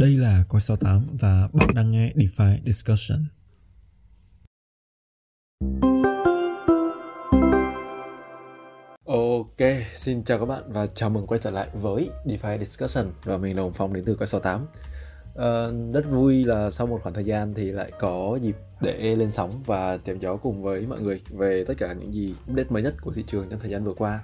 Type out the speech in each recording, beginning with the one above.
Đây là Coi 68 và bạn đang nghe DeFi Discussion. Ok, xin chào các bạn và chào mừng quay trở lại với DeFi Discussion và mình là Hồng Phong đến từ Coi 68. Uh, ờ, rất vui là sau một khoảng thời gian thì lại có dịp để lên sóng và chém gió cùng với mọi người về tất cả những gì update mới nhất của thị trường trong thời gian vừa qua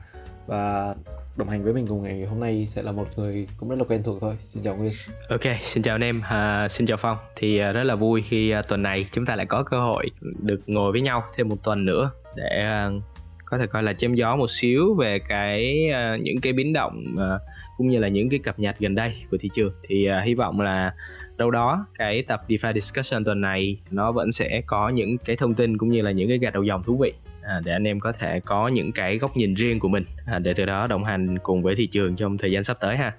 và đồng hành với mình cùng ngày hôm nay sẽ là một người cũng rất là quen thuộc thôi. Xin chào nguyên. Ok xin chào anh em. À, xin chào phong. Thì à, rất là vui khi à, tuần này chúng ta lại có cơ hội được ngồi với nhau thêm một tuần nữa để à, có thể coi là chém gió một xíu về cái à, những cái biến động à, cũng như là những cái cập nhật gần đây của thị trường. Thì à, hy vọng là đâu đó cái tập DeFi Discussion tuần này nó vẫn sẽ có những cái thông tin cũng như là những cái gạch đầu dòng thú vị à, để anh em có thể có những cái góc nhìn riêng của mình à, để từ đó đồng hành cùng với thị trường trong thời gian sắp tới ha. Yeah,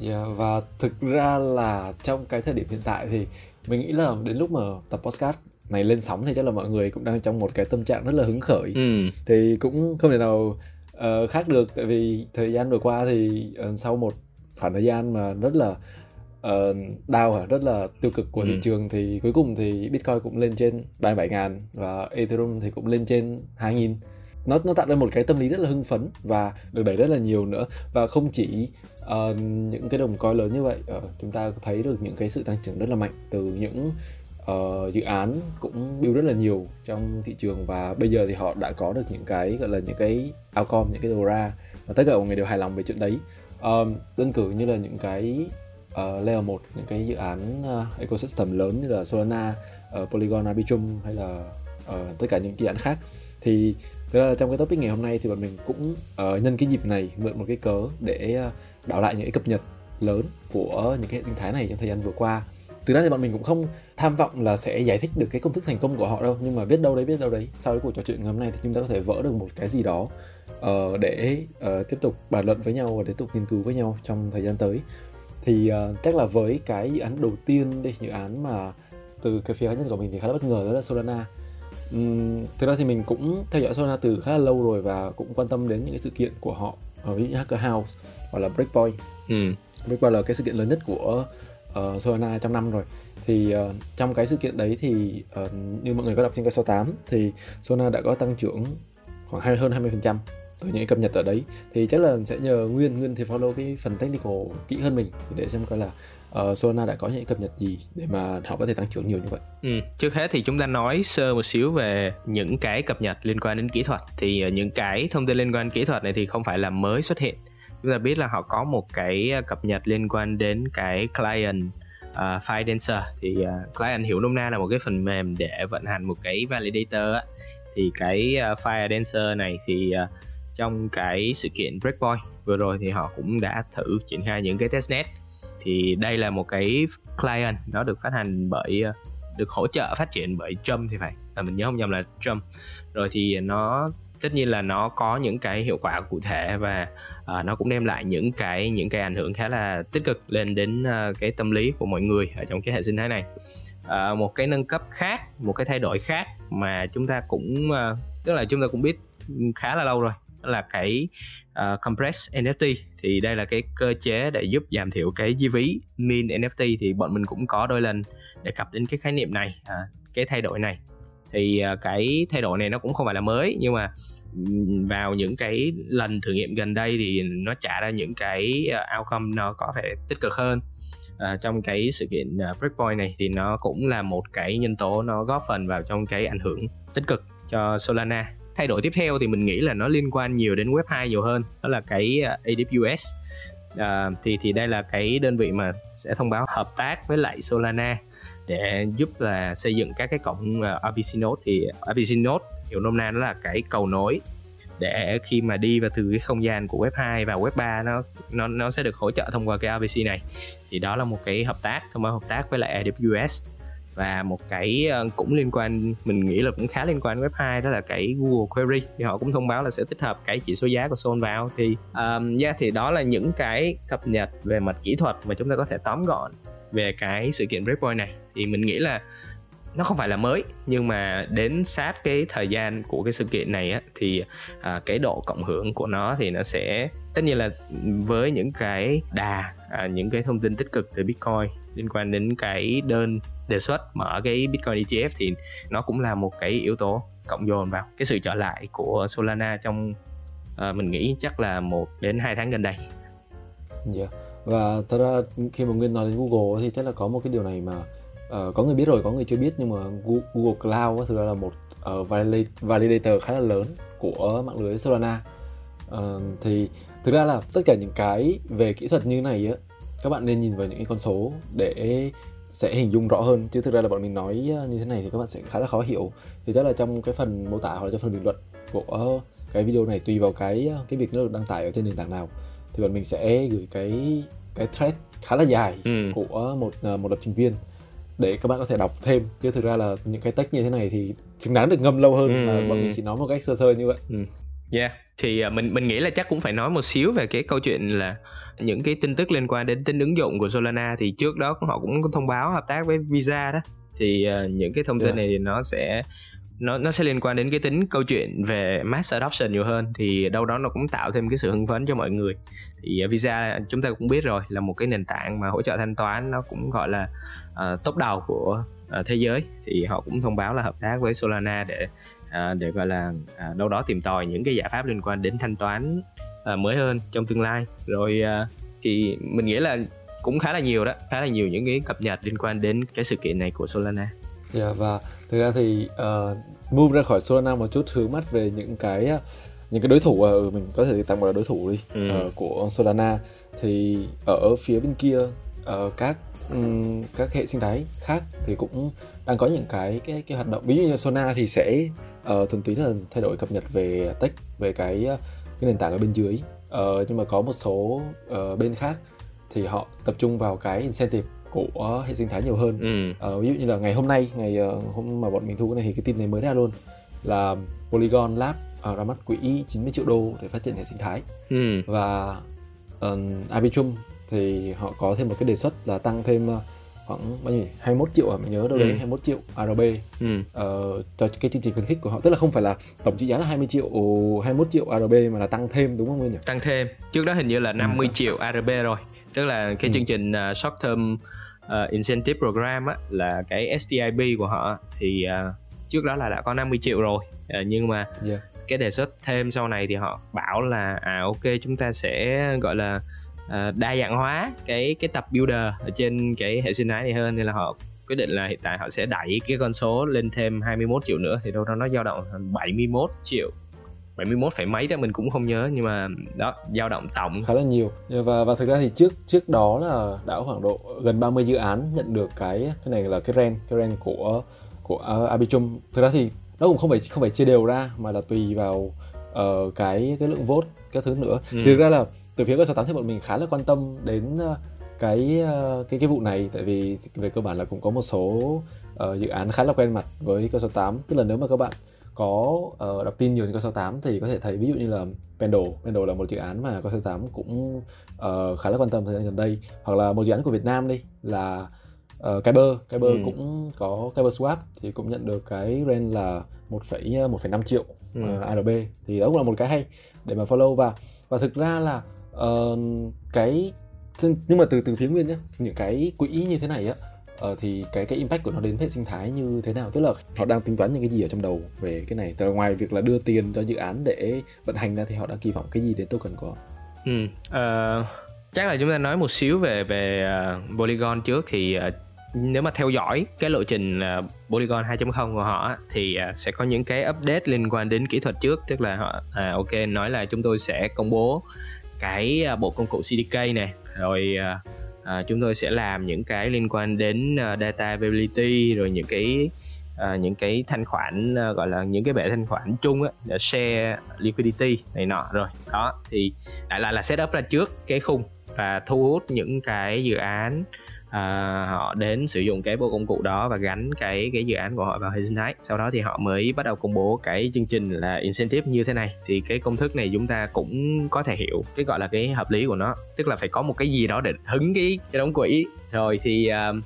dạ, và thực ra là trong cái thời điểm hiện tại thì mình nghĩ là đến lúc mà tập podcast này lên sóng thì chắc là mọi người cũng đang trong một cái tâm trạng rất là hứng khởi ừ. thì cũng không thể nào uh, khác được tại vì thời gian vừa qua thì uh, sau một khoảng thời gian mà rất là uh, down rất là tiêu cực của ừ. thị trường. Thì cuối cùng thì Bitcoin cũng lên trên 37 ngàn và Ethereum thì cũng lên trên 2 nghìn. Nó nó tạo ra một cái tâm lý rất là hưng phấn và được đẩy rất là nhiều nữa. Và không chỉ uh, những cái đồng coin lớn như vậy uh, chúng ta thấy được những cái sự tăng trưởng rất là mạnh từ những uh, dự án cũng build rất là nhiều trong thị trường. Và bây giờ thì họ đã có được những cái gọi là những cái outcome những cái đầu ra. Và tất cả mọi người đều hài lòng về chuyện đấy. Um, đơn cử như là những cái uh, layer 1 những cái dự án uh, ecosystem lớn như là Solana, uh, Polygon, Arbitrum hay là uh, tất cả những dự án khác. Thì Thế là trong cái topic ngày hôm nay thì bọn mình cũng uh, nhân cái dịp này mượn một cái cớ để uh, đảo lại những cái cập nhật lớn của những cái hệ sinh thái này trong thời gian vừa qua. Từ đó thì bọn mình cũng không tham vọng là sẽ giải thích được cái công thức thành công của họ đâu nhưng mà biết đâu đấy biết đâu đấy sau cái cuộc trò chuyện ngày hôm nay thì chúng ta có thể vỡ được một cái gì đó uh, để uh, tiếp tục bàn luận với nhau và tiếp tục nghiên cứu với nhau trong thời gian tới thì uh, chắc là với cái dự án đầu tiên đây dự án mà từ cái phía cá nhân của mình thì khá là bất ngờ đó là Solana. Uhm, thực ra thì mình cũng theo dõi Solana từ khá là lâu rồi và cũng quan tâm đến những cái sự kiện của họ ví dụ như Hacker House hoặc là Breakpoint. Ừ. Breakpoint là cái sự kiện lớn nhất của uh, Solana trong năm rồi. Thì uh, trong cái sự kiện đấy thì uh, như mọi người có đọc trên cái 68 thì Solana đã có tăng trưởng khoảng hai hơn 20% từ những cập nhật ở đấy thì chắc là sẽ nhờ Nguyên Nguyên thì follow cái phần technical kỹ hơn mình để xem coi là uh, Solana đã có những cập nhật gì để mà họ có thể tăng trưởng nhiều như vậy. Ừ, trước hết thì chúng ta nói sơ một xíu về những cái cập nhật liên quan đến kỹ thuật thì uh, những cái thông tin liên quan đến kỹ thuật này thì không phải là mới xuất hiện. Chúng ta biết là họ có một cái ờ, cập nhật liên quan đến cái client uh, file dancer thì uh, client hiểu nôm na là một cái phần mềm để vận hành một cái validator á. thì cái uh, file dancer này thì uh, trong cái sự kiện Breakpoint. Vừa rồi thì họ cũng đã thử triển khai những cái testnet. Thì đây là một cái client nó được phát hành bởi được hỗ trợ phát triển bởi Trump thì phải là mình nhớ không nhầm là Trump. Rồi thì nó tất nhiên là nó có những cái hiệu quả cụ thể và uh, nó cũng đem lại những cái những cái ảnh hưởng khá là tích cực lên đến uh, cái tâm lý của mọi người ở trong cái hệ sinh thái này. Uh, một cái nâng cấp khác một cái thay đổi khác mà chúng ta cũng uh, tức là chúng ta cũng biết khá là lâu rồi là cái ờ, uh, compress NFT thì đây là cái cơ chế để giúp giảm thiểu cái chi phí min NFT thì bọn mình cũng có đôi lần đề cập đến cái khái niệm này uh, cái thay đổi này. Thì uh, cái thay đổi này nó cũng không phải là mới nhưng mà vào những cái lần thử nghiệm gần đây thì nó trả ra những cái ờ, outcome nó có thể tích cực hơn. À, trong cái sự kiện uh, breakpoint này thì nó cũng là một cái nhân tố nó góp phần vào trong cái ảnh hưởng tích cực cho Solana thay đổi tiếp theo thì mình nghĩ là nó liên quan nhiều đến web 2 nhiều hơn đó là cái ờ, AWS à, ờ, thì thì đây là cái đơn vị mà sẽ thông báo hợp tác với lại Solana để giúp là xây dựng các cái cổng ờ, RPC node. Thì RPC node hiểu nôm na nó là cái cầu nối để khi mà đi vào từ cái không gian của web 2 và web 3 nó nó nó sẽ được hỗ trợ thông qua cái RPC này. Thì đó là một cái hợp tác thông báo hợp tác với lại AWS và một cái ờ, cũng liên quan mình nghĩ là cũng khá liên quan web 2 đó là cái Google Query. Thì họ cũng thông báo là sẽ tích hợp cái chỉ số giá của Sol vào. Thì um, yeah, thì đó là những cái cập nhật về mặt kỹ thuật mà chúng ta có thể tóm gọn về cái sự kiện Breakpoint này. Thì mình nghĩ là nó không phải là mới nhưng mà đến sát cái thời gian của cái sự kiện này á, thì à, cái độ cộng hưởng của nó thì nó sẽ tất nhiên là với những cái đà à, những cái thông tin tích cực từ bitcoin liên quan đến cái đơn đề xuất mở cái bitcoin ETF thì nó cũng là một cái yếu tố cộng dồn vào cái sự trở lại của Solana trong uh, mình nghĩ chắc là một đến hai tháng gần đây. Yeah. Dạ. Và thật ra khi mà Nguyên nói đến Google thì chắc là có một cái điều này mà uh, có người biết rồi, có người chưa biết nhưng mà Google Cloud thực ra là một uh, validator khá là lớn của mạng lưới Solana. Uh, thì thực ra là tất cả những cái về kỹ thuật như này á các bạn nên nhìn vào những cái con số để sẽ hình dung rõ hơn chứ thực ra là bọn mình nói như thế này thì các bạn sẽ khá là khó hiểu thì chắc là trong cái phần mô tả hoặc là trong phần bình luận của cái video này tùy vào cái cái việc nó được đăng tải ở trên nền tảng nào thì bọn mình sẽ gửi cái cái thread khá là dài ừ. của một à, một lập trình viên để các bạn có thể đọc thêm chứ thực ra là những cái text như thế này thì xứng đáng được ngâm lâu hơn ừ. mà bọn mình chỉ nói một cách sơ sơ như vậy. Ừ. Yeah, thì à, mình mình nghĩ là chắc cũng phải nói một xíu về cái câu chuyện là những cái tin tức liên quan đến tính ứng dụng của Solana thì trước đó họ cũng thông báo hợp tác với Visa đó. Thì uh, những cái thông tin yeah. này thì nó sẽ nó nó sẽ liên quan đến cái tính câu chuyện về mass adoption nhiều hơn. Thì đâu đó nó cũng tạo thêm cái sự hưng phấn cho mọi người. Thì uh, Visa chúng ta cũng biết rồi là một cái nền tảng mà hỗ trợ thanh toán nó cũng gọi là uh, top đầu của uh, thế giới. Thì họ cũng thông báo là hợp tác với Solana để uh, để gọi là uh, đâu đó tìm tòi những cái giải pháp liên quan đến thanh toán uh, mới hơn trong tương lai rồi uh, thì mình nghĩ là cũng khá là nhiều đó khá là nhiều những cái cập nhật liên quan đến cái sự kiện này của Solana. Yeah, dạ, và thực ra thì uh, move ra khỏi Solana một chút hướng mắt về những cái những cái đối thủ uh, mình có thể tạm gọi là đối thủ đi ừ. uh, của Solana thì ở phía bên kia uh, các um, các hệ sinh thái khác thì cũng đang có những cái cái cái hoạt động ví dụ như Solana thì sẽ uh, thuần túy là thay đổi cập nhật về tech về cái cái nền tảng ở bên dưới uh, nhưng mà có một số uh, bên khác thì họ tập trung vào cái incentive của hệ sinh thái nhiều hơn ừ. uh, ví dụ như là ngày hôm nay ngày uh, hôm mà bọn mình thu cái này thì cái tin này mới ra luôn là Polygon Lab uh, ra mắt quỹ 90 triệu đô để phát triển hệ sinh thái ừ. và uh, Arbitrum thì họ có thêm một cái đề xuất là tăng thêm khoảng bao nhiêu 21 triệu à mình nhớ đâu đấy ừ. 21 triệu ARB ừ. uh, cho cái chương trình khuyến khích của họ tức là không phải là tổng trị giá là 20 triệu 21 triệu ARB mà là tăng thêm đúng không Nguyên nhỉ? Tăng thêm trước đó hình như là 50 ừ. triệu ARB rồi tức là cái ừ. chương trình uh, short term uh, incentive program á là cái STIB của họ thì uh, trước đó là đã có 50 triệu rồi uh, nhưng mà yeah. cái đề xuất thêm sau này thì họ bảo là à ok chúng ta sẽ gọi là uh, đa dạng hóa cái cái tập builder ở trên cái hệ sinh thái này hơn nên là họ quyết định là hiện tại họ sẽ đẩy cái con số lên thêm 21 triệu nữa thì đâu đó nó dao động 71 triệu 71 phải mấy đó mình cũng không nhớ nhưng mà đó dao động tổng. Khá là nhiều. Và và thực ra thì trước trước đó là đã khoảng độ gần 30 dự án nhận được cái cái này là cái ren cái ren của của uh, Arbitrum. Thực ra thì nó cũng không phải không phải chia đều ra mà là tùy vào uh, cái cái lượng vote các thứ nữa. Ừ. thực ra là từ phía cơ sở tám thì bọn mình khá là quan tâm đến uh, cái uh, cái cái vụ này. Tại vì về cơ bản là cũng có một số uh, dự án khá là quen mặt với cơ sở 8 tức là nếu mà các bạn có uh, đọc tin nhiều trên cơ sở 8 thì có thể thấy ví dụ như là Pendle. Pendle là một dự án mà cơ sở 8 cũng uh, khá là quan tâm thời gian gần đây. Hoặc là một dự án của Việt Nam đi là uh, Kyber. Kyber ừ. cũng có Kyber Swap thì cũng nhận được cái rent là 1,1,5 triệu ừ. uh, ARB thì đó cũng là một cái hay để mà follow. Và và thực ra là uh, cái nhưng mà từ từ phía nguyên nhé những cái quỹ như thế này á uh, thì cái cái impact của nó đến hệ sinh thái như thế nào? Tức là họ đang tính toán những cái gì ở trong đầu về cái này? Từ ngoài việc là đưa tiền cho dự án để vận hành ra thì họ đang kỳ vọng cái gì đến token của họ? Ừ uh, chắc là chúng ta nói một xíu về về uh, Polygon trước thì uh, nếu mà theo dõi cái lộ trình uh, Polygon 2.0 của họ thì uh, sẽ có những cái update liên quan đến kỹ thuật trước. Tức là họ à, ok nói là chúng tôi sẽ công bố cái à, bộ công cụ CDK này. Rồi uh, chúng tôi sẽ làm những cái liên quan đến uh, data availability rồi những cái uh, những cái thanh khoản uh, gọi là những cái bể thanh khoản chung á để share liquidity này nọ. Rồi đó thì lại là là setup ra trước cái khung và thu hút những cái dự án à, họ đến sử dụng cái bộ công cụ đó và gắn cái cái dự án của họ vào hệ sau đó thì họ mới bắt đầu công bố cái chương trình là incentive như thế này. Thì cái công thức này chúng ta cũng có thể hiểu cái gọi là cái hợp lý của nó. Tức là phải có một cái gì đó để hứng cái cái đóng quỹ. Rồi thì uh,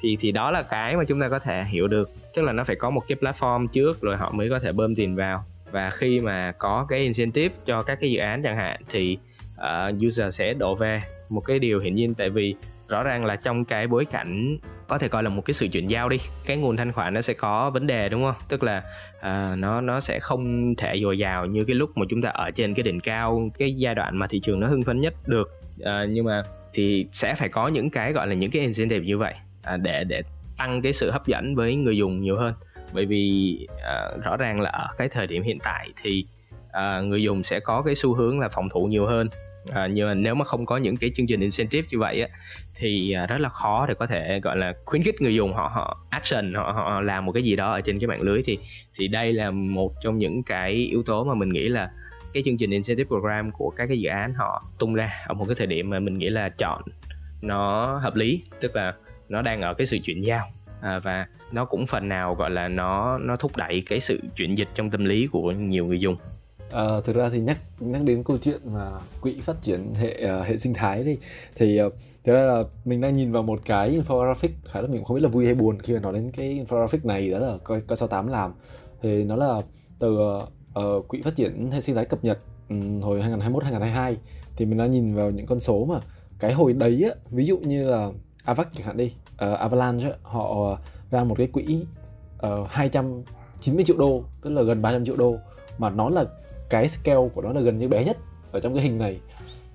thì thì đó là cái mà chúng ta có thể hiểu được. Tức là nó phải có một cái platform trước rồi họ mới có thể bơm tiền vào. Và khi mà có cái incentive cho các cái dự án chẳng hạn thì uh, user sẽ đổ về. Một cái điều hiển nhiên tại vì rõ ràng là trong cái bối cảnh có thể coi là một cái sự chuyển giao đi cái nguồn thanh khoản nó sẽ có vấn đề đúng không? Tức là uh, nó nó sẽ không thể dồi dào như cái lúc mà chúng ta ở trên cái đỉnh cao cái giai đoạn mà thị trường nó hưng phấn nhất được. Uh, nhưng mà thì sẽ phải có những cái gọi là những cái incentive như vậy uh, để để tăng cái sự hấp dẫn với người dùng nhiều hơn. Bởi vì uh, rõ ràng là ở cái thời điểm hiện tại thì uh, người dùng sẽ có cái xu hướng là phòng thủ nhiều hơn à, nhưng mà nếu mà không có những cái chương trình incentive như vậy á thì à, rất là khó để có thể gọi là khuyến khích người dùng họ họ action họ họ làm một cái gì đó ở trên cái mạng lưới. Thì thì đây là một trong những cái yếu tố mà mình nghĩ là cái chương trình incentive program của các cái dự án họ tung ra ở một cái thời điểm mà mình nghĩ là chọn nó hợp lý tức là nó đang ở cái sự chuyển giao. À, và nó cũng phần nào gọi là nó nó thúc đẩy cái sự chuyển dịch trong tâm lý của nhiều người dùng. À, thực ra thì nhắc nhắc đến câu chuyện mà quỹ phát triển hệ uh, hệ sinh thái đi thì ờ, uh, thế ra là mình đang nhìn vào một cái infographic khá là mình không biết là vui hay buồn khi mà nói đến cái infographic này đó là coi coi 68 làm. Thì nó là từ uh, quỹ phát triển hệ sinh thái cập nhật um, hồi 2021 2022 thì mình đang nhìn vào những con số mà cái hồi đấy á, ví dụ như là Avac chẳng hạn đi uh, Avalanche họ ra một cái quỹ uh, 290 triệu đô tức là gần 300 triệu đô mà nó là cái scale của nó là gần như bé nhất ở trong cái hình này.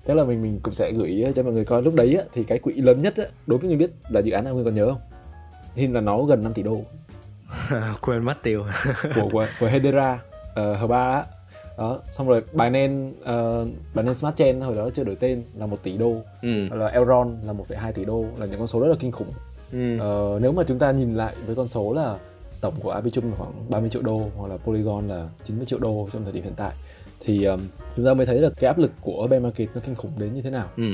Chắc là mình mình cũng sẽ gửi cho mọi người coi. Lúc đấy á, thì cái quỹ lớn nhất á, đối với người biết là dự án nào người còn nhớ không? Thì là nó gần 5 tỷ đô. Quên mất tiêu. Của, của của Hedera uh, h ba á. Đó xong rồi Binance uh, Binance Smart Chain hồi đó chưa đổi tên là một tỷ đô. Ừ. là Elron là 1,2 tỷ đô là những con số rất là kinh khủng. Ừ. uh, nếu mà chúng ta nhìn lại với con số là tổng của Arbitrum là khoảng 30 triệu đô hoặc là Polygon là 90 triệu đô trong thời điểm hiện tại thì um, chúng ta mới thấy được cái áp lực của bear market nó kinh khủng đến như thế nào. Ừ.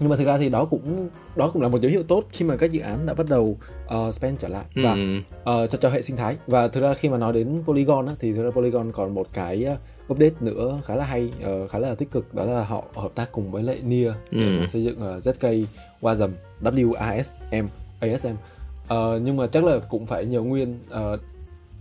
Nhưng mà thực ra thì đó cũng đó cũng là một dấu hiệu tốt khi mà các dự án đã bắt đầu uh, spend trở lại và ừ. uh, cho cho hệ sinh thái và thực ra khi mà nói đến Polygon á, thì thực ra Polygon còn một cái uh, update nữa khá là hay uh, khá là tích cực đó là họ hợp tác cùng với lại Near ừ. để xây dựng uh, ZK WASM WASM ASM uh, nhưng mà chắc là cũng phải nhờ nguyên uh,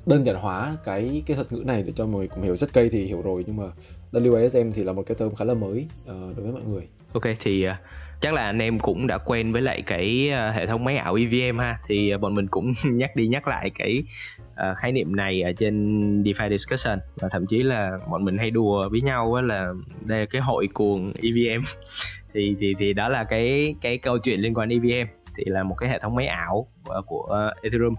đơn giản hóa cái cái thuật ngữ này để cho mọi người cùng hiểu. Rất cây thì hiểu rồi nhưng mà WASM thì là một cái term khá là mới uh, đối với mọi người. Ok thì uh, chắc là anh em cũng đã quen với lại cái uh, hệ thống máy ảo EVM ha. Thì uh, bọn mình cũng nhắc đi nhắc lại cái uh, khái niệm này ở trên DeFi discussion. Và thậm chí là bọn mình hay đùa với nhau là đây là cái hội cuồng EVM thì thì thì đó là cái cái câu chuyện liên quan EVM thì là một cái hệ thống máy ảo ờ, của, ờ, Ethereum.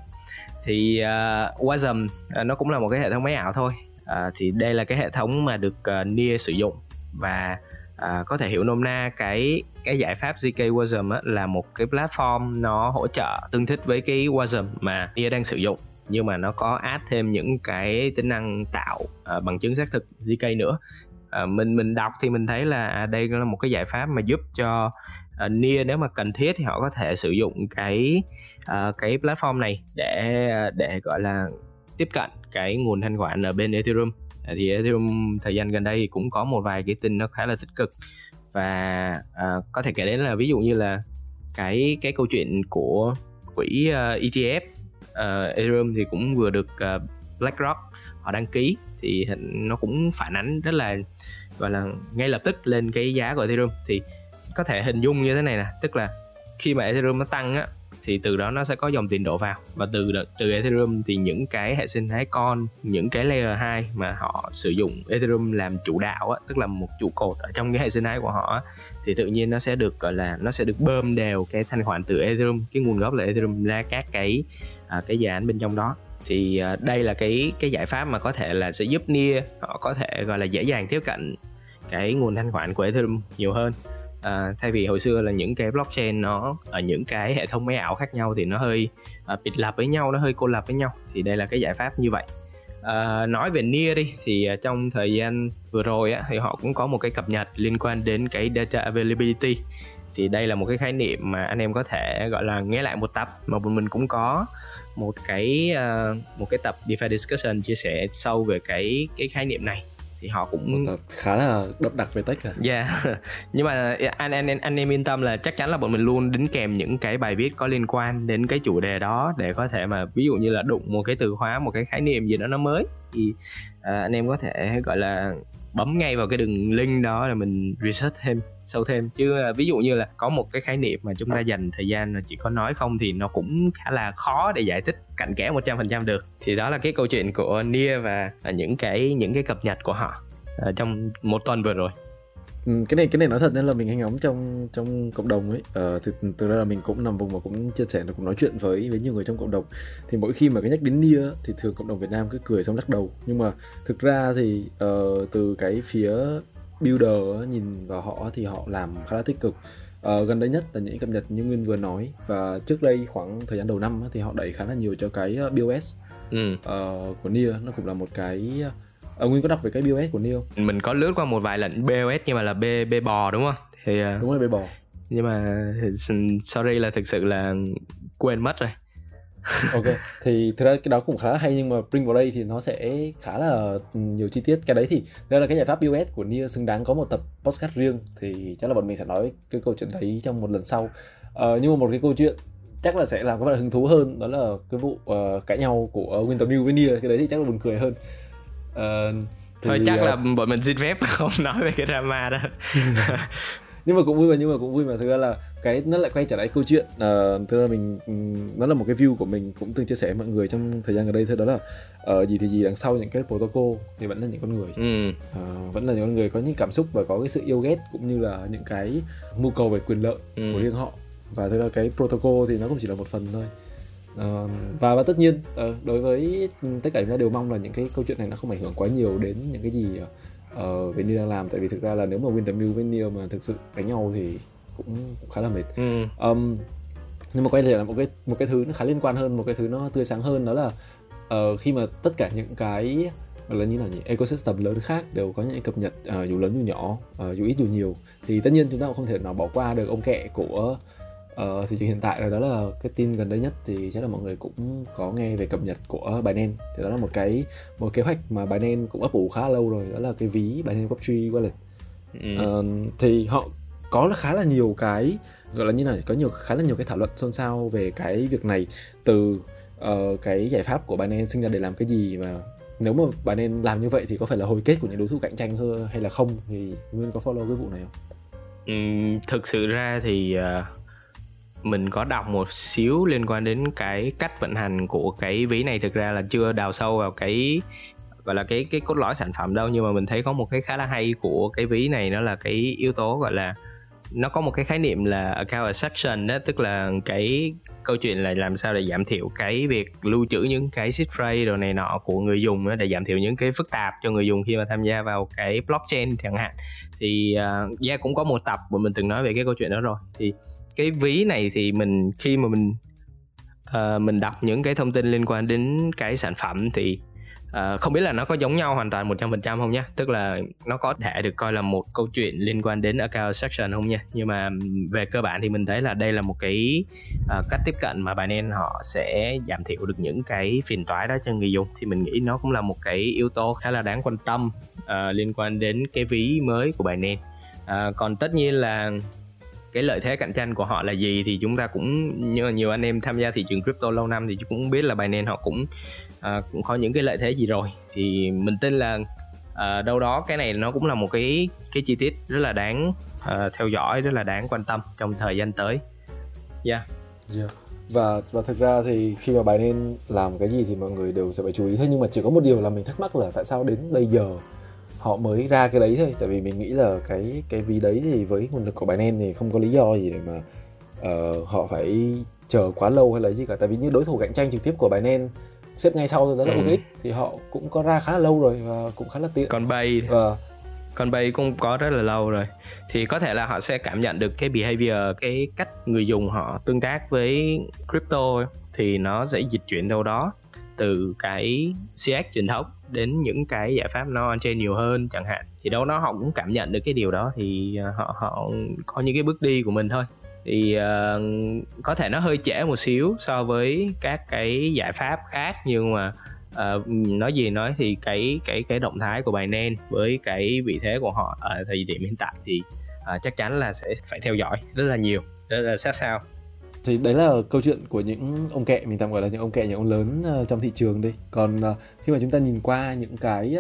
Thì uh, Wasm uh, nó cũng là một cái hệ thống máy ảo thôi. Uh, thì đây là cái hệ thống mà được uh, Near sử dụng. Và uh, có thể hiểu nôm na cái cái giải pháp ZK Wasm á, là một cái platform nó hỗ trợ tương thích với cái Wasm mà Near đang sử dụng. Nhưng mà nó có add thêm những cái tính năng tạo uh, bằng chứng xác thực ZK nữa. Uh, mình mình đọc thì mình thấy là à, đây là một cái giải pháp mà giúp cho Ờ, uh, Nia nếu mà cần thiết thì họ có thể sử dụng cái uh, cái platform này để để gọi là tiếp cận cái nguồn thanh khoản ở bên Ethereum. Thì Ethereum thời gian gần đây cũng có một vài cái tin nó khá là tích cực. Và uh, có thể kể đến là ví dụ như là cái cái câu chuyện của quỹ uh, ETF uh, Ethereum thì cũng vừa được uh, BlackRock họ đăng ký. Thì nó cũng phản ánh rất là gọi là ngay lập tức lên cái giá của Ethereum. Thì có thể hình dung như thế này nè. Tức là khi mà Ethereum nó tăng á thì từ đó nó sẽ có dòng tiền đổ vào. Và từ từ Ethereum thì những cái hệ sinh thái con những cái layer 2 mà họ sử dụng Ethereum làm chủ đạo á, tức là một trụ cột ở trong cái hệ sinh thái của họ á, thì tự nhiên nó sẽ được gọi là nó sẽ được bơm đều cái thanh khoản từ Ethereum cái nguồn gốc là Ethereum ra các cái à, cái dự án bên trong đó. Thì à, đây là cái cái giải pháp mà có thể là sẽ giúp Nia họ có thể gọi là dễ dàng tiếp cận cái nguồn thanh khoản của Ethereum nhiều hơn à, thay vì hồi xưa là những cái blockchain nó ở những cái hệ thống máy ảo khác nhau thì nó hơi à, bịt lập với nhau nó hơi cô lập với nhau thì đây là cái giải pháp như vậy. À, nói về Nia đi thì à, trong thời gian vừa rồi á, thì họ cũng có một cái cập nhật liên quan đến cái data availability. Thì đây là một cái khái niệm mà anh em có thể gọi là nghe lại một tập mà bọn mình cũng có một cái uh, một cái tập DeFi discussion chia sẻ sâu về cái cái khái niệm này thì họ cũng khá là đậm đặc về tech à. Yeah. Nhưng mà anh anh anh em yên tâm là chắc chắn là bọn mình luôn đính kèm những cái bài viết có liên quan đến cái chủ đề đó để có thể mà ví dụ như là đụng một cái từ khóa một cái khái niệm gì đó nó mới thì uh, anh em có thể gọi là bấm ngay vào cái đường link đó là mình research thêm, sâu thêm. Chứ à, ví dụ như là có một cái khái niệm mà chúng ta dành thời gian là chỉ có nói không thì nó cũng khá là khó để giải thích cặn kẽ 100% được. Thì đó là cái câu chuyện của Nia và à, những cái những cái cập nhật của họ à, trong một tuần vừa rồi cái này cái này nói thật nên là mình hay ngóng trong trong cộng đồng ấy. Ờ, thì từ ra là mình cũng nằm vùng và cũng chia sẻ cũng nói chuyện với với nhiều người trong cộng đồng. Thì mỗi khi mà cái nhắc đến nia thì thường cộng đồng Việt Nam cứ cười xong lắc đầu. Nhưng mà thực ra thì uh, từ cái phía builder nhìn vào họ thì họ làm khá là tích cực. Uh, gần đây nhất là những cập nhật như nguyên vừa nói. Và trước đây khoảng thời gian đầu năm thì họ đẩy khá là nhiều cho cái BOS ừ. uh, của nia. Nó cũng là một cái Ờ, Nguyên có đọc về cái BOS của Neo Mình có lướt qua một vài lần BOS nhưng mà là B, B bò đúng không? Thì ờ, Đúng rồi B bò. Nhưng mà sorry là thực sự là quên mất rồi. Ok thì thực ra cái đó cũng khá là hay nhưng mà bring vào đây thì nó sẽ khá là nhiều chi tiết. Cái đấy thì đây là cái giải pháp BOS của Nia xứng đáng có một tập postcard riêng thì chắc là bọn mình sẽ nói cái câu chuyện đấy trong một lần sau. Ờ, nhưng mà một cái câu chuyện chắc là sẽ làm các bạn hứng thú hơn đó là cái vụ uh, cãi nhau của Winter Mill với Nia cái đấy thì chắc là buồn cười hơn uh, thôi chắc uh, là bọn mình xin phép không nói về cái drama đó. Nhưng mà cũng vui mà nhưng mà cũng vui mà. Thực ra là cái nó lại quay trở lại câu chuyện uh, thực ra mình nó là một cái view của mình cũng từng chia sẻ với mọi người trong thời gian gần đây thôi. Đó là uh, gì thì gì đằng sau những cái protocol thì vẫn là những con người. Ừ. uh, vẫn là những con người có những cảm xúc và có cái sự yêu ghét cũng như là những cái mưu cầu về quyền lợi ừ. của riêng họ. Và thực ra cái protocol thì nó cũng chỉ là một phần thôi Uh, và và tất nhiên uh, đối với tất cả chúng ta đều mong là những cái câu chuyện này nó không ảnh hưởng quá nhiều đến những cái gì uh, Vinny đang làm tại vì thực ra là nếu mà Winter Mill với Neil mà thực sự đánh nhau thì cũng, cũng khá là mệt ừ. um, nhưng mà quay lại là một cái một cái thứ nó khá liên quan hơn một cái thứ nó tươi sáng hơn đó là uh, khi mà tất cả những cái là như là nhỉ ecosystem lớn khác đều có những cập nhật uh, dù lớn dù nhỏ uh, dù ít dù nhiều thì tất nhiên chúng ta cũng không thể nào bỏ qua được ông kẹ của uh, thị trường hiện tại rồi đó là cái tin gần đây nhất thì chắc là mọi người cũng có nghe về cập nhật của Binance thì đó là một cái một kế hoạch mà Binance cũng ấp ủ khá lâu rồi đó là cái ví Binance Web3 Wallet ừ. uh, thì họ có là khá là nhiều cái gọi là như này có nhiều khá là nhiều cái thảo luận xôn xao về cái việc này từ uh, cái giải pháp của Binance sinh ra để làm cái gì và nếu mà Binance làm như vậy thì có phải là hồi kết của những đối thủ cạnh tranh hơn hay là không thì nguyên có follow cái vụ này không? Ừ, thực sự ra thì uh, mình có đọc một xíu liên quan đến cái cách vận hành của cái ví này. Thực ra là chưa đào sâu vào cái gọi là cái cái cốt lõi sản phẩm đâu nhưng mà mình thấy có một cái khá là hay của cái ví này nó là cái yếu tố gọi là nó có một cái khái niệm là account section đó tức là cái câu chuyện là làm sao để giảm thiểu cái việc lưu trữ những cái seed phrase đồ này nọ của người dùng đó, để giảm thiểu những cái phức tạp cho người dùng khi mà tham gia vào cái blockchain chẳng hạn. Thì à, uh, yeah cũng có một tập mà mình từng nói về cái câu chuyện đó rồi. Thì cái ví này thì mình khi mà mình uh, mình đọc những cái thông tin liên quan đến cái sản phẩm thì uh, không biết là nó có giống nhau hoàn toàn 100% không nhá, tức là nó có thể được coi là một câu chuyện liên quan đến account section không nha nhưng mà về cơ bản thì mình thấy là đây là một cái uh, cách tiếp cận mà Binance họ sẽ giảm thiểu được những cái phiền toái đó cho người dùng. Thì mình nghĩ nó cũng là một cái yếu tố khá là đáng quan tâm uh, liên quan đến cái ví mới của Binance. Uh, còn tất nhiên là cái lợi thế cạnh tranh của họ là gì thì chúng ta cũng như là nhiều anh em tham gia thị trường crypto lâu năm thì cũng biết là Binance họ cũng uh, cũng có những cái lợi thế gì rồi. Thì mình tin là uh, đâu đó cái này nó cũng là một cái cái chi tiết rất là đáng uh, theo dõi rất là đáng quan tâm trong thời gian tới. Yeah. yeah và và thực ra thì khi mà Binance làm cái gì thì mọi người đều sẽ phải chú ý. Thôi nhưng mà chỉ có một điều là mình thắc mắc là tại sao đến bây giờ họ mới ra cái đấy thôi. Tại vì mình nghĩ là cái cái ví đấy thì với nguồn lực của Binance thì không có lý do gì để mà uh, họ phải chờ quá lâu hay là gì cả. Tại vì như đối thủ cạnh tranh trực tiếp của Binance xếp ngay sau đó là ừ. OKX thì họ cũng có ra khá là lâu rồi và cũng khá là tiện. Còn bay và còn bay cũng có rất là lâu rồi. Thì có thể là họ sẽ cảm nhận được cái behavior cái cách người dùng họ tương tác với crypto thì nó sẽ dịch chuyển đâu đó từ cái CX truyền thống đến những cái giải pháp nó on chain nhiều hơn chẳng hạn thì đâu nó họ cũng cảm nhận được cái điều đó thì ờ, họ họ có những cái bước đi của mình thôi. Thì uh, có thể nó hơi trễ một xíu so với các cái giải pháp khác nhưng mà uh, nói gì nói thì cái cái cái động thái của Binance với cái vị thế của họ ở thời điểm hiện tại thì uh, chắc chắn là sẽ phải theo dõi rất là nhiều rất là sát sao thì đấy là câu chuyện của những ông kẹ mình tạm gọi là những ông kẹ những ông lớn ờ, trong thị trường đi. Còn ờ, khi mà chúng ta nhìn qua những cái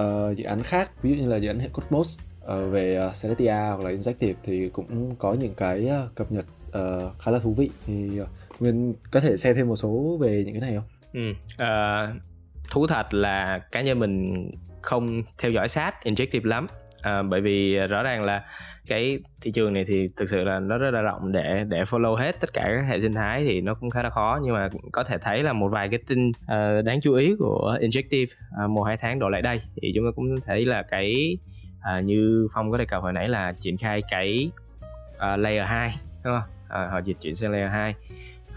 uh, dự án khác ví dụ như là dự án hệ Cosmos uh, về Celestia hoặc là Injective thì cũng có những cái cập nhật uh, khá là thú vị. Thì uh, Nguyên có thể share thêm một số về những cái này không? Ừ, uh, thú thật là cá nhân mình không theo dõi sát Injective lắm à, bởi vì ờ, rõ ràng là cái thị trường này thì thực sự là nó rất là rộng để để follow hết tất cả các hệ sinh thái thì nó cũng khá là khó. Nhưng mà có thể thấy là một vài cái tin uh, đáng chú ý của Injective uh, một hai tháng đổ lại đây. Thì chúng ta cũng thấy là cái uh, như phong có đề cập hồi nãy là triển khai cái uh, layer 2 đúng không? Uh, họ dịch chuyển sang layer 2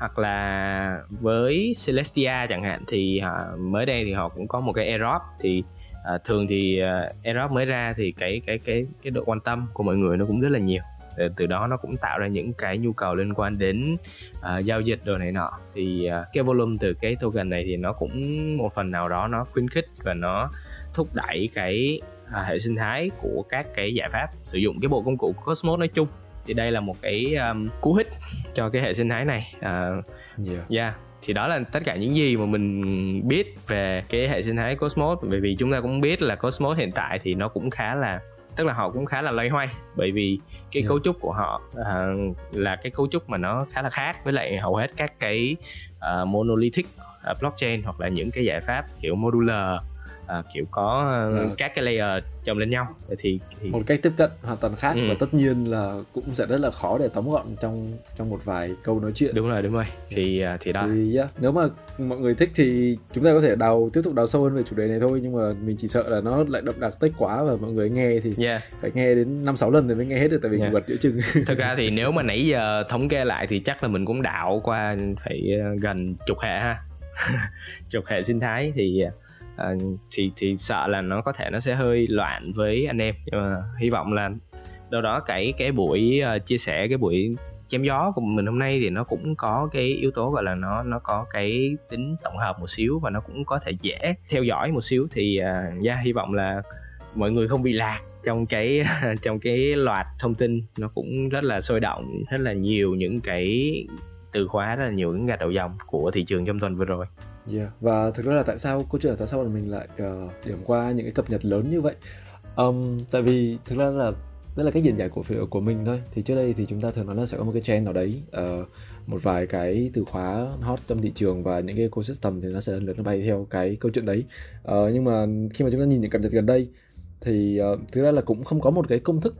hoặc là với Celestia chẳng hạn thì uh, mới đây thì họ cũng có một cái airdrop thì à, thường thì uh, airdrop mới ra thì cái cái cái cái độ quan tâm của mọi người nó cũng rất là nhiều. Từ, từ đó nó cũng tạo ra những cái nhu cầu liên quan đến uh, giao dịch đồ này nọ. Thì uh, cái volume từ cái token này thì nó cũng một phần nào đó nó khuyến khích và nó thúc đẩy cái uh, hệ sinh thái của các cái giải pháp sử dụng cái bộ công cụ Cosmos nói chung. Thì đây là một cái um, cú hích cho cái hệ sinh thái này. Uh, yeah. yeah thì đó là tất cả những gì mà mình biết về cái hệ sinh thái Cosmos. Bởi vì chúng ta cũng biết là Cosmos hiện tại thì nó cũng khá là tức là họ cũng khá là loay hoay. Bởi vì cái yeah. cấu trúc của họ uh, là cái cấu trúc mà nó khá là khác với lại hầu hết các cái uh, monolithic uh, blockchain hoặc là những cái giải pháp kiểu modular uh, kiểu có uh, các cái layer chồng lên nhau. Thì, thì một cách tiếp cận hoàn toàn khác ừ. và tất nhiên là cũng sẽ rất là khó để tóm gọn trong trong một vài câu nói chuyện. Đúng rồi đúng rồi. Thì uh, thì đó. Thì, yeah, nếu mà mọi người thích thì chúng ta có thể đào tiếp tục đào sâu hơn về chủ đề này thôi nhưng mà mình chỉ sợ là nó lại đậm đặc tích quá và mọi người nghe thì yeah. phải nghe đến năm sáu lần thì mới nghe hết được tại vì yeah. bật giữa chừng. Thực ra thì nếu mà nãy giờ thống kê lại thì chắc là mình cũng đạo qua phải gần chục hệ ha. Chục hệ sinh thái thì à, thì thì sợ là nó có thể nó sẽ hơi loạn với anh em. Nhưng mà hy vọng là đâu đó cái cái buổi uh, chia sẻ cái buổi chém gió của mình hôm nay thì nó cũng có cái yếu tố gọi là nó nó có cái tính tổng hợp một xíu và nó cũng có thể dễ theo dõi một xíu. Thì uh, yeah, hy vọng là mọi người không bị lạc trong cái trong cái loạt thông tin. Nó cũng rất là sôi động rất là nhiều những cái từ khóa rất là nhiều những gạch đầu dòng của thị trường trong tuần vừa rồi. Yeah. Và thực ra là tại sao câu chuyện là tại sao là mình lại uh, điểm qua những cái cập nhật lớn như vậy? Um, tại vì thực ra là đây là cách diễn giải cổ phiếu của mình thôi thì trước đây thì chúng ta thường nói là sẽ có một cái trend nào đấy uh, một vài cái từ khóa hot trong thị trường và những cái ecosystem thì nó sẽ lần lượt nó bay theo cái câu chuyện đấy uh, nhưng mà khi mà chúng ta nhìn những cập nhật gần đây thì uh, thực ra là cũng không có một cái công thức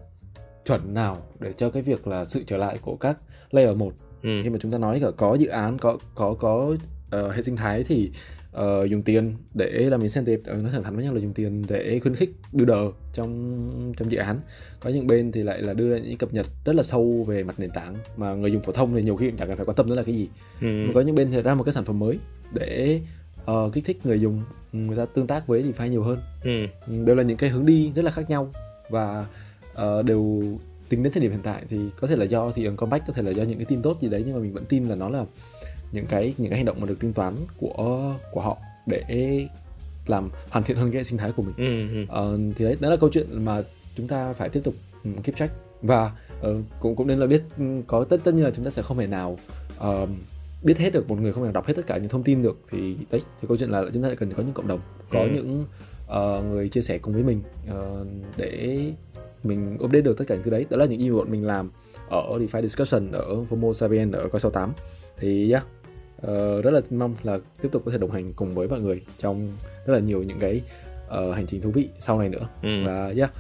chuẩn nào để cho cái việc là sự trở lại của các layer 1 ừ. khi mà chúng ta nói cả có dự án có có có uh, hệ sinh thái thì uh, dùng tiền để làm incentive uh, nó thẳng thắn với nhau là dùng tiền để khuyến khích builder trong trong dự án có những bên thì lại là đưa ra những cập nhật rất là sâu về mặt nền tảng mà người dùng phổ thông thì nhiều khi cũng chẳng cần phải quan tâm đó là cái gì ừ. mà có những bên thì ra một cái sản phẩm mới để uh, kích thích người dùng người ta tương tác với DeFi nhiều hơn ừ. đều là những cái hướng đi rất là khác nhau và uh, đều tính đến thời điểm hiện tại thì có thể là do thị trường compact có thể là do những cái tin tốt gì đấy nhưng mà mình vẫn tin là nó là những cái những cái hành động mà được tính toán của của họ để làm hoàn thiện hơn cái sinh thái của mình. Ừ, ừ. Uh, thì đấy đó là câu chuyện mà chúng ta phải tiếp tục um, keep track. Và uh, cũng cũng nên là biết um, có tất tất nhiên là chúng ta sẽ không thể nào uh, biết hết được một người không thể đọc hết tất cả những thông tin được. Thì đấy thì câu chuyện là chúng ta lại cần có những cộng đồng có ừ. những uh, người chia sẻ cùng với mình uh, để mình update được tất cả những thứ đấy. Đó là những gì bọn mình làm ở DeFi Discussion ở Fomo Savien ở coi 68 thì yeah uh, rất là mong là tiếp tục có thể đồng hành cùng với mọi người trong rất là nhiều những cái uh, hành trình thú vị sau này nữa. Ừ. và yeah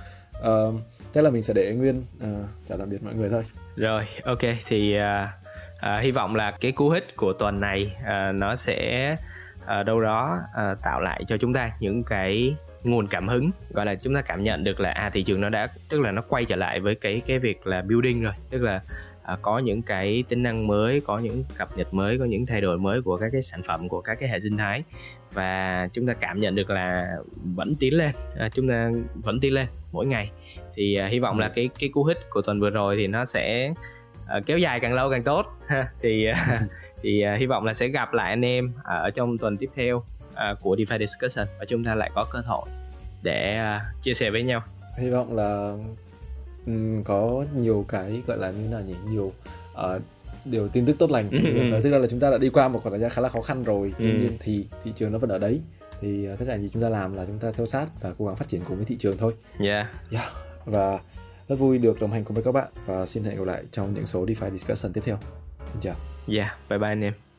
uh, chắc là mình sẽ để nguyên uh, chào tạm biệt mọi người thôi. Rồi ok thì uh, uh, hy vọng là cái cú hích của tuần này uh, nó sẽ uh, đâu đó uh, tạo lại cho chúng ta những cái nguồn cảm hứng gọi là chúng ta cảm nhận được là à thị trường nó đã tức là nó quay trở lại với cái cái việc là building rồi. Tức là à, có những cái tính năng mới có những cập nhật mới có những thay đổi mới của các cái sản phẩm của các cái hệ sinh thái. Và chúng ta cảm nhận được là vẫn tiến lên à, chúng ta vẫn tiến lên mỗi ngày. Thì à, hy vọng là cái cái cú hích của tuần vừa rồi thì nó sẽ à, kéo dài càng lâu càng tốt ha. Thì à, thì à, hy vọng là sẽ gặp lại anh em à, ở trong tuần tiếp theo à, của DeFi Discussion. Và chúng ta lại có cơ hội để à, chia sẻ với nhau. Hy vọng là um, có nhiều cái gọi là như nào nhỉ? Nhiều uh, điều tin tức tốt lành. Ừ, ừ. tức là chúng ta đã đi qua một khoảng thời gian khá là khó khăn rồi. Tuy ừ. nhiên thì thị trường nó vẫn ở đấy. Thì tất cả gì chúng ta làm là chúng ta theo sát và cố gắng phát triển cùng với thị trường thôi. Yeah, yeah. và rất vui được đồng hành cùng với các bạn. Và xin hẹn gặp lại trong những số DeFi discussion tiếp theo. Xin chào. Yeah bye bye anh em